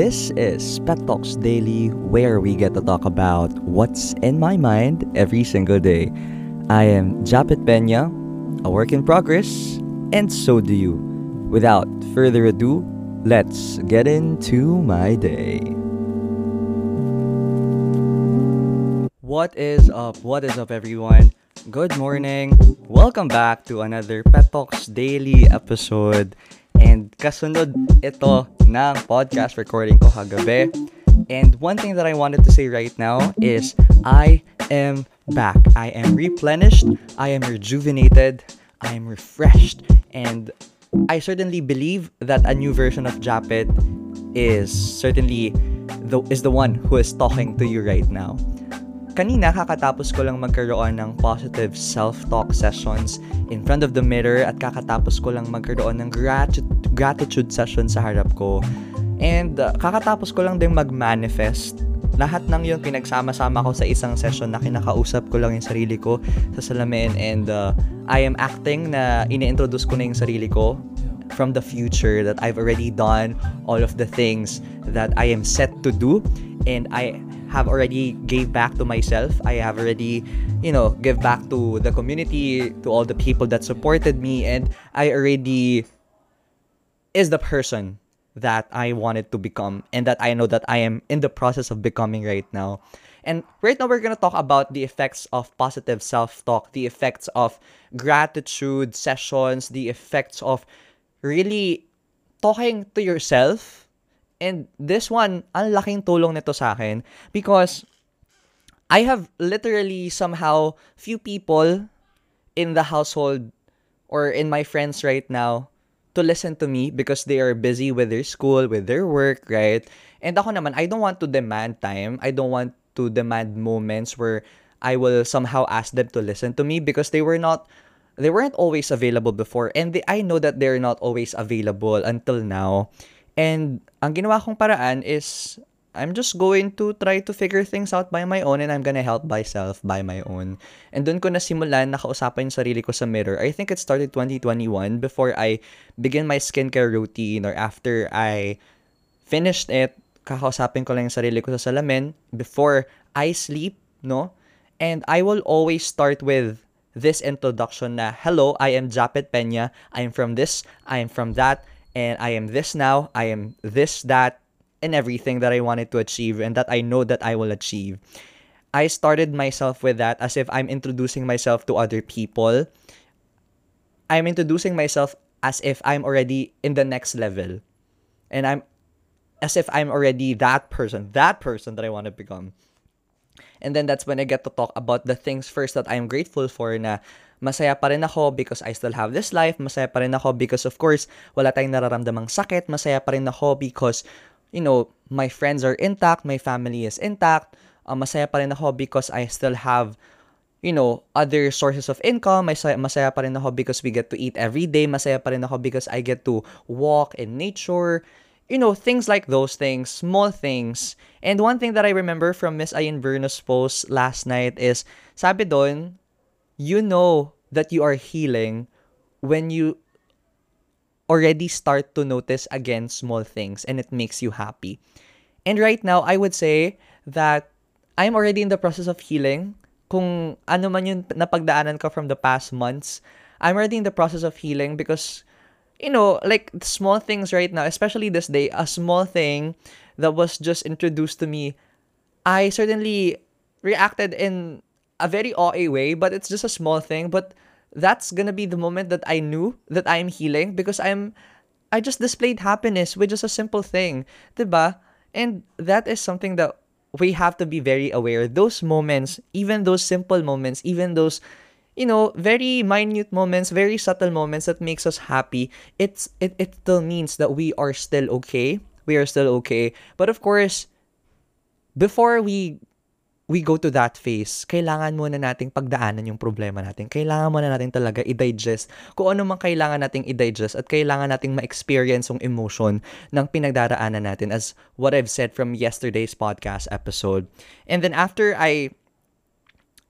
This is Pet Talks Daily, where we get to talk about what's in my mind every single day. I am Japet Pena, a work in progress, and so do you. Without further ado, let's get into my day. What is up? What is up, everyone? Good morning. Welcome back to another Pet Talks Daily episode. And kasunod ito ng podcast recording ko kagabi. And one thing that I wanted to say right now is I am back. I am replenished. I am rejuvenated. I am refreshed. And I certainly believe that a new version of Japet is certainly the, is the one who is talking to you right now. Kanina kakatapos ko lang magkaroon ng positive self-talk sessions in front of the mirror at kakatapos ko lang magkaroon ng grat- gratitude session sa harap ko. And uh, kakatapos ko lang din mag-manifest. Lahat ng yun pinagsama-sama ko sa isang session na kinakausap ko lang yung sarili ko sa salamin and uh, I am acting na ini-introduce ko na yung sarili ko from the future that I've already done all of the things that I am set to do and I have already gave back to myself. I have already, you know, give back to the community, to all the people that supported me, and I already is the person that I wanted to become and that I know that I am in the process of becoming right now. And right now, we're going to talk about the effects of positive self talk, the effects of gratitude sessions, the effects of really talking to yourself And this one, ang laking tulong nito sa akin because I have literally somehow few people in the household or in my friends right now to listen to me because they are busy with their school, with their work, right? And ako naman, I don't want to demand time. I don't want to demand moments where I will somehow ask them to listen to me because they were not they weren't always available before and they, I know that they're not always available until now. And ang ginawa kong paraan is I'm just going to try to figure things out by my own and I'm gonna help myself by my own. And doon ko nasimulan nakausapan yung sarili ko sa mirror. I think it started 2021 before I begin my skincare routine or after I finished it, kakausapin ko lang yung sarili ko sa salamin before I sleep, no? And I will always start with this introduction na, Hello, I am Japet Peña. I am from this, I am from that, and I am this now, I am this, that, and everything that I wanted to achieve and that I know that I will achieve. I started myself with that as if I'm introducing myself to other people. I'm introducing myself as if I'm already in the next level. And I'm as if I'm already that person, that person that I want to become. And then that's when I get to talk about the things first that I'm grateful for na masaya pa rin ako because I still have this life. Masaya pa rin ako because of course, wala tayong nararamdamang sakit. Masaya pa rin ako because, you know, my friends are intact, my family is intact. Uh, masaya pa rin ako because I still have you know, other sources of income. Masaya, masaya pa rin ako because we get to eat every day. Masaya pa rin ako because I get to walk in nature. You know, things like those things, small things. And one thing that I remember from Miss Ayin Verno's post last night is, sabi doon, you know that you are healing when you already start to notice again small things and it makes you happy. And right now, I would say that I'm already in the process of healing. Kung ano man yung napagdaanan ko from the past months, I'm already in the process of healing because, you know, like small things right now, especially this day, a small thing that was just introduced to me, I certainly reacted in a very OA way, but it's just a small thing. But that's gonna be the moment that I knew that I'm healing because I'm I just displayed happiness with just a simple thing. Diba? And that is something that we have to be very aware. Those moments, even those simple moments, even those you know, very minute moments, very subtle moments that makes us happy, it's it, it still means that we are still okay. We are still okay. But of course, before we we go to that phase, kailangan muna nating pagdaanan yung problema natin. Kailangan muna natin talaga i-digest kung ano man kailangan nating i-digest at kailangan nating ma-experience yung emotion ng pinagdaraanan natin as what I've said from yesterday's podcast episode. And then after I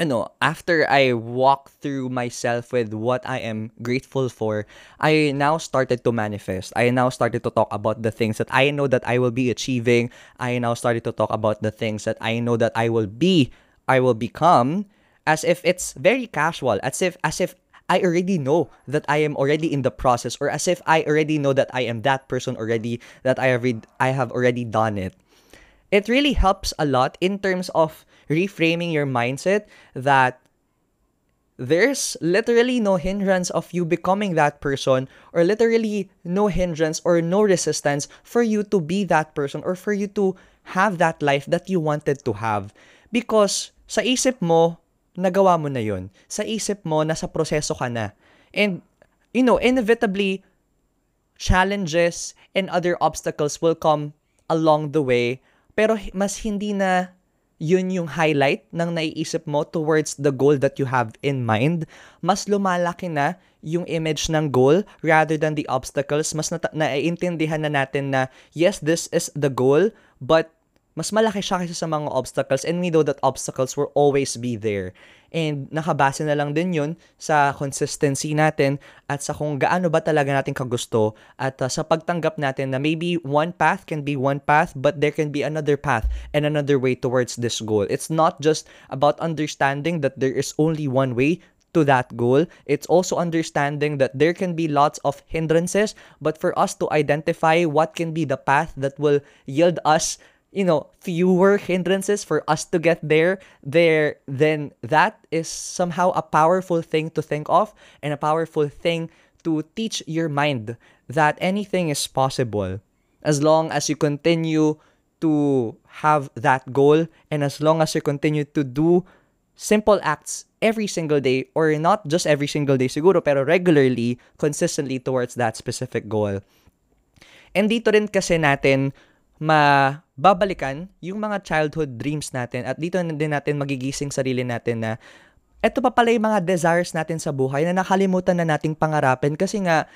ano, after I walk through myself with what I am grateful for, I now started to manifest. I now started to talk about the things that I know that I will be achieving. I now started to talk about the things that I know that I will be, I will become, as if it's very casual, as if as if I already know that I am already in the process, or as if I already know that I am that person already, that I have I have already done it. It really helps a lot in terms of reframing your mindset that there's literally no hindrance of you becoming that person or literally no hindrance or no resistance for you to be that person or for you to have that life that you wanted to have. Because sa isip mo nagawa mo na yun. Sa isip mo nasa proseso ka na. And you know inevitably challenges and other obstacles will come along the way pero mas hindi na yun yung highlight ng naiisip mo towards the goal that you have in mind, mas lumalaki na yung image ng goal rather than the obstacles. Mas na- naiintindihan na natin na, yes, this is the goal, but mas malaki siya kaysa sa mga obstacles and we know that obstacles will always be there. And nakabase na lang din yun sa consistency natin at sa kung gaano ba talaga natin kagusto at uh, sa pagtanggap natin na maybe one path can be one path but there can be another path and another way towards this goal. It's not just about understanding that there is only one way to that goal. It's also understanding that there can be lots of hindrances, but for us to identify what can be the path that will yield us you know fewer hindrances for us to get there there then that is somehow a powerful thing to think of and a powerful thing to teach your mind that anything is possible as long as you continue to have that goal and as long as you continue to do simple acts every single day or not just every single day siguro pero regularly consistently towards that specific goal. And dito rin kasi natin mababalikan yung mga childhood dreams natin at dito na din natin magigising sarili natin na eto pa pala yung mga desires natin sa buhay na nakalimutan na nating pangarapin kasi nga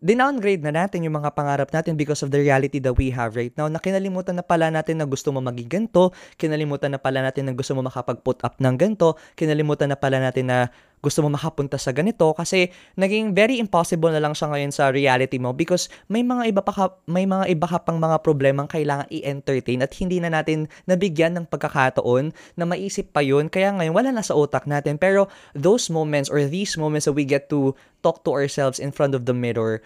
dinowngrade na natin yung mga pangarap natin because of the reality that we have right now na kinalimutan na pala natin na gusto mo maging ganito, kinalimutan na pala natin na gusto mo makapag-put up ng ganito, kinalimutan na pala natin na gusto mo makapunta sa ganito kasi naging very impossible na lang siya ngayon sa reality mo because may mga iba pa ka, may mga iba ka pang mga problemang kailangan i-entertain at hindi na natin nabigyan ng pagkakataon na maisip pa yun. Kaya ngayon wala na sa utak natin. Pero those moments or these moments that we get to talk to ourselves in front of the mirror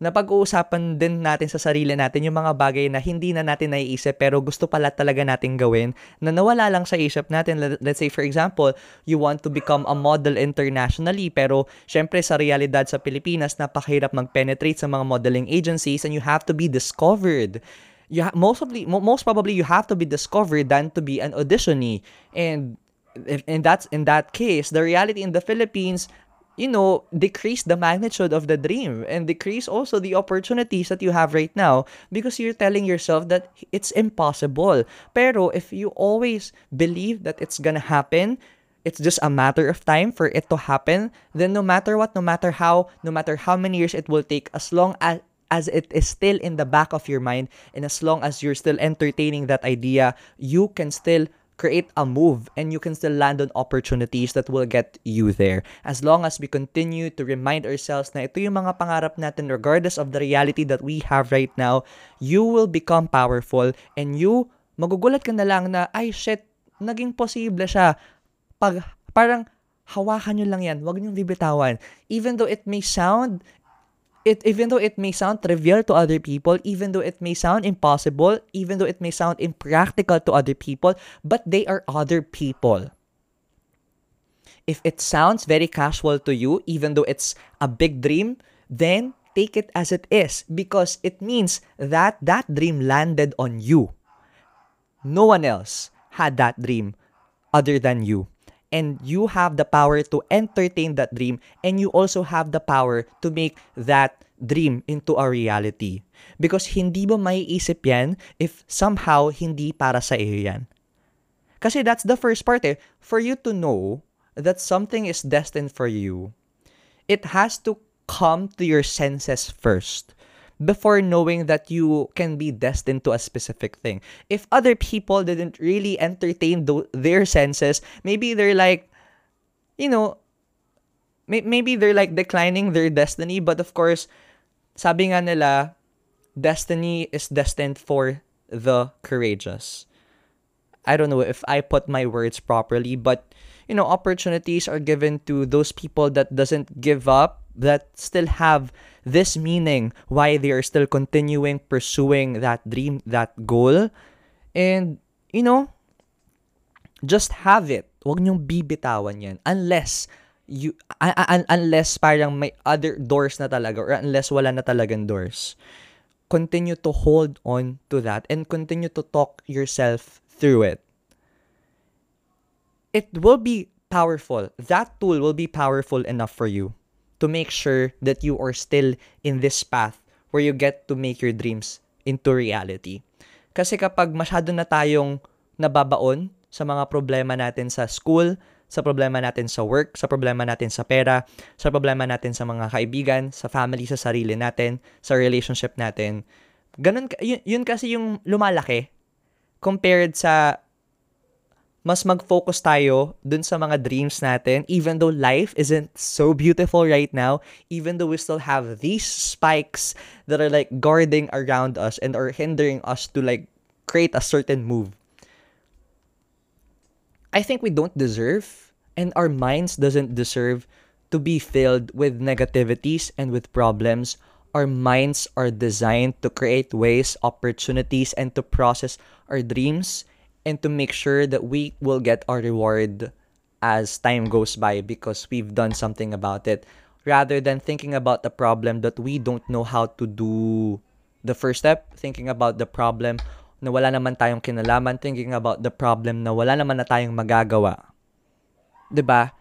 na pag-uusapan din natin sa sarili natin yung mga bagay na hindi na natin naiisip pero gusto pala talaga natin gawin na nawala lang sa isip natin. Let's say for example, you want to become a model internationally pero syempre sa realidad sa Pilipinas napakahirap mag-penetrate sa mga modeling agencies and you have to be discovered you ha- most probably most probably you have to be discovered than to be an auditionee and and that's in that case the reality in the Philippines you know, decrease the magnitude of the dream and decrease also the opportunities that you have right now because you're telling yourself that it's impossible. Pero if you always believe that it's gonna happen, it's just a matter of time for it to happen, then no matter what, no matter how, no matter how many years it will take, as long as as it is still in the back of your mind and as long as you're still entertaining that idea, you can still create a move and you can still land on opportunities that will get you there. As long as we continue to remind ourselves na ito yung mga pangarap natin regardless of the reality that we have right now, you will become powerful and you, magugulat ka na lang na, ay shit, naging posible siya. Pag, parang, hawakan nyo lang yan. Huwag nyo bibitawan. Even though it may sound it even though it may sound trivial to other people, even though it may sound impossible, even though it may sound impractical to other people, but they are other people. If it sounds very casual to you, even though it's a big dream, then take it as it is because it means that that dream landed on you. No one else had that dream other than you. And you have the power to entertain that dream and you also have the power to make that dream into a reality. Because hindi mo maiisip yan if somehow hindi para sa iyo yan. Kasi that's the first part eh. For you to know that something is destined for you, it has to come to your senses first. Before knowing that you can be destined to a specific thing. If other people didn't really entertain th- their senses, maybe they're like, you know, may- maybe they're like declining their destiny. But of course, sabi nga nila, destiny is destined for the courageous. I don't know if I put my words properly, but you know, opportunities are given to those people that doesn't give up, that still have this meaning why they are still continuing pursuing that dream, that goal. And you know, just have it. Huwag niyong bibitawan yan unless you uh, uh, unless parang may other doors na talaga or unless wala na talagang doors. Continue to hold on to that and continue to talk yourself through it. It will be powerful. That tool will be powerful enough for you to make sure that you are still in this path where you get to make your dreams into reality. Kasi kapag masyado na tayong nababaon sa mga problema natin sa school, sa problema natin sa work, sa problema natin sa pera, sa problema natin sa mga kaibigan, sa family, sa sarili natin, sa relationship natin. Ganun, yun, yun kasi yung lumalaki compared sa mas mag-focus tayo dun sa mga dreams natin even though life isn't so beautiful right now even though we still have these spikes that are like guarding around us and are hindering us to like create a certain move I think we don't deserve and our minds doesn't deserve to be filled with negativities and with problems. Our minds are designed to create ways, opportunities, and to process our dreams and to make sure that we will get our reward as time goes by because we've done something about it rather than thinking about the problem that we don't know how to do the first step, thinking about the problem na wala naman tayong kinalaman, thinking about the problem na wala naman na tayong magagawa. 'Di ba?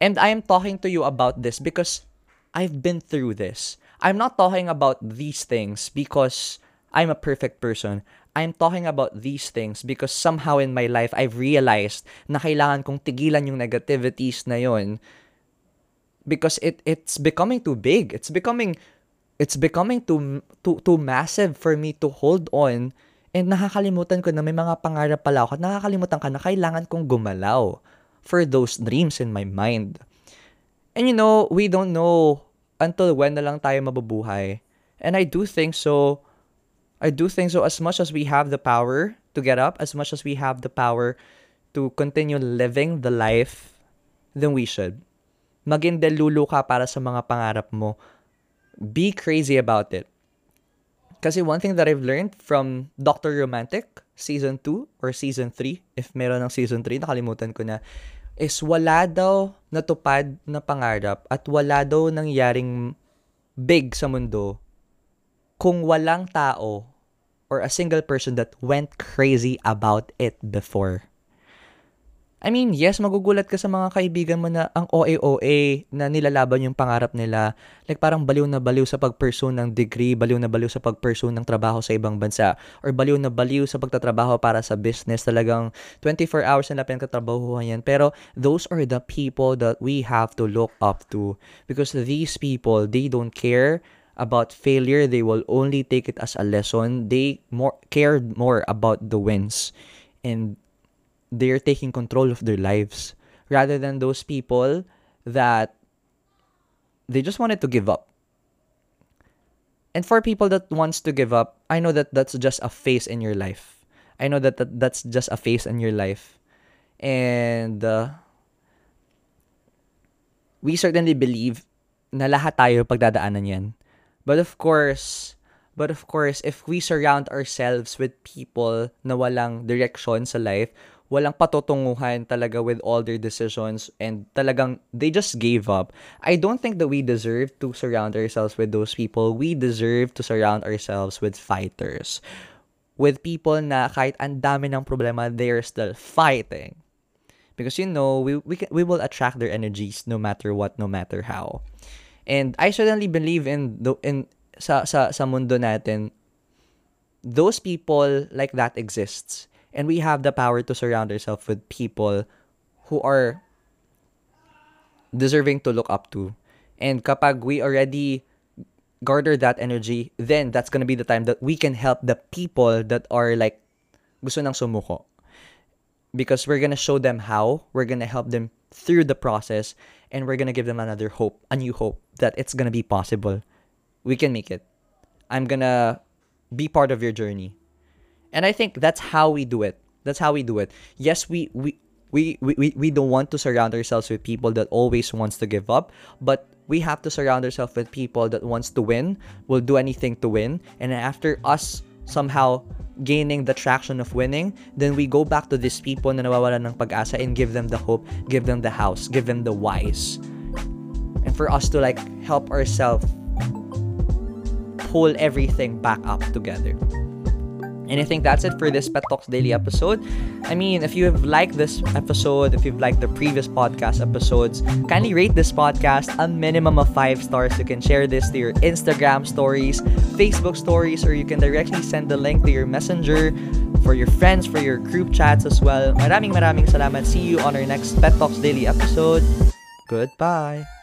And I am talking to you about this because I've been through this. I'm not talking about these things because I'm a perfect person. I'm talking about these things because somehow in my life I've realized na kailangan kong tigilan yung negativities na yon because it it's becoming too big. It's becoming it's becoming too too too massive for me to hold on And nakakalimutan ko na may mga pangarap pala ako at nakakalimutan ka na kailangan kong gumalaw for those dreams in my mind. And you know, we don't know until when na lang tayo mabubuhay. And I do think so, I do think so as much as we have the power to get up, as much as we have the power to continue living the life, then we should. Maging delulu ka para sa mga pangarap mo. Be crazy about it. Kasi one thing that I've learned from Dr. Romantic, season 2 or season 3, if meron ng season 3, nakalimutan ko na, is wala daw natupad na pangarap at wala daw nangyaring big sa mundo kung walang tao or a single person that went crazy about it before. I mean, yes, magugulat ka sa mga kaibigan mo na ang OA-OA na nilalaban yung pangarap nila. Like parang baliw na baliw sa pag-pursue ng degree, baliw na baliw sa pag-pursue ng trabaho sa ibang bansa, or baliw na baliw sa pagtatrabaho para sa business. Talagang 24 hours na pinagkatrabahuhan yan. Pero those are the people that we have to look up to. Because these people, they don't care about failure. They will only take it as a lesson. They more cared more about the wins. And they're taking control of their lives rather than those people that they just wanted to give up. And for people that wants to give up, I know that that's just a phase in your life. I know that, that that's just a phase in your life. And uh, we certainly believe na lahat tayo pagdadaanan yan. But of course, but of course, if we surround ourselves with people na walang direction sa life, walang patutunguhan talaga with all their decisions and talagang they just gave up. I don't think that we deserve to surround ourselves with those people. We deserve to surround ourselves with fighters. With people na kahit ang dami ng problema, they are still fighting. Because you know, we we can, we will attract their energies no matter what, no matter how. And I certainly believe in the in sa sa sa mundo natin those people like that exists and we have the power to surround ourselves with people who are deserving to look up to. And kapag we already garner that energy, then that's gonna be the time that we can help the people that are like gusto nang sumuko. Because we're gonna show them how, we're gonna help them through the process, and we're gonna give them another hope, a new hope that it's gonna be possible. We can make it. I'm gonna be part of your journey. And I think that's how we do it. That's how we do it. Yes, we we we, we, we don't want to surround ourselves with people that always wants to give up, but we have to surround ourselves with people that wants to win, will do anything to win, and after us somehow gaining the traction of winning, then we go back to these people na nawawalan ng pag-asa and give them the hope, give them the house, give them the wise. And for us to like help ourselves pull everything back up together. And I think that's it for this Pet Talks Daily episode. I mean, if you have liked this episode, if you've liked the previous podcast episodes, kindly rate this podcast a minimum of five stars. You can share this to your Instagram stories, Facebook stories, or you can directly send the link to your messenger for your friends, for your group chats as well. Maraming maraming salamat. See you on our next Pet Talks Daily episode. Goodbye.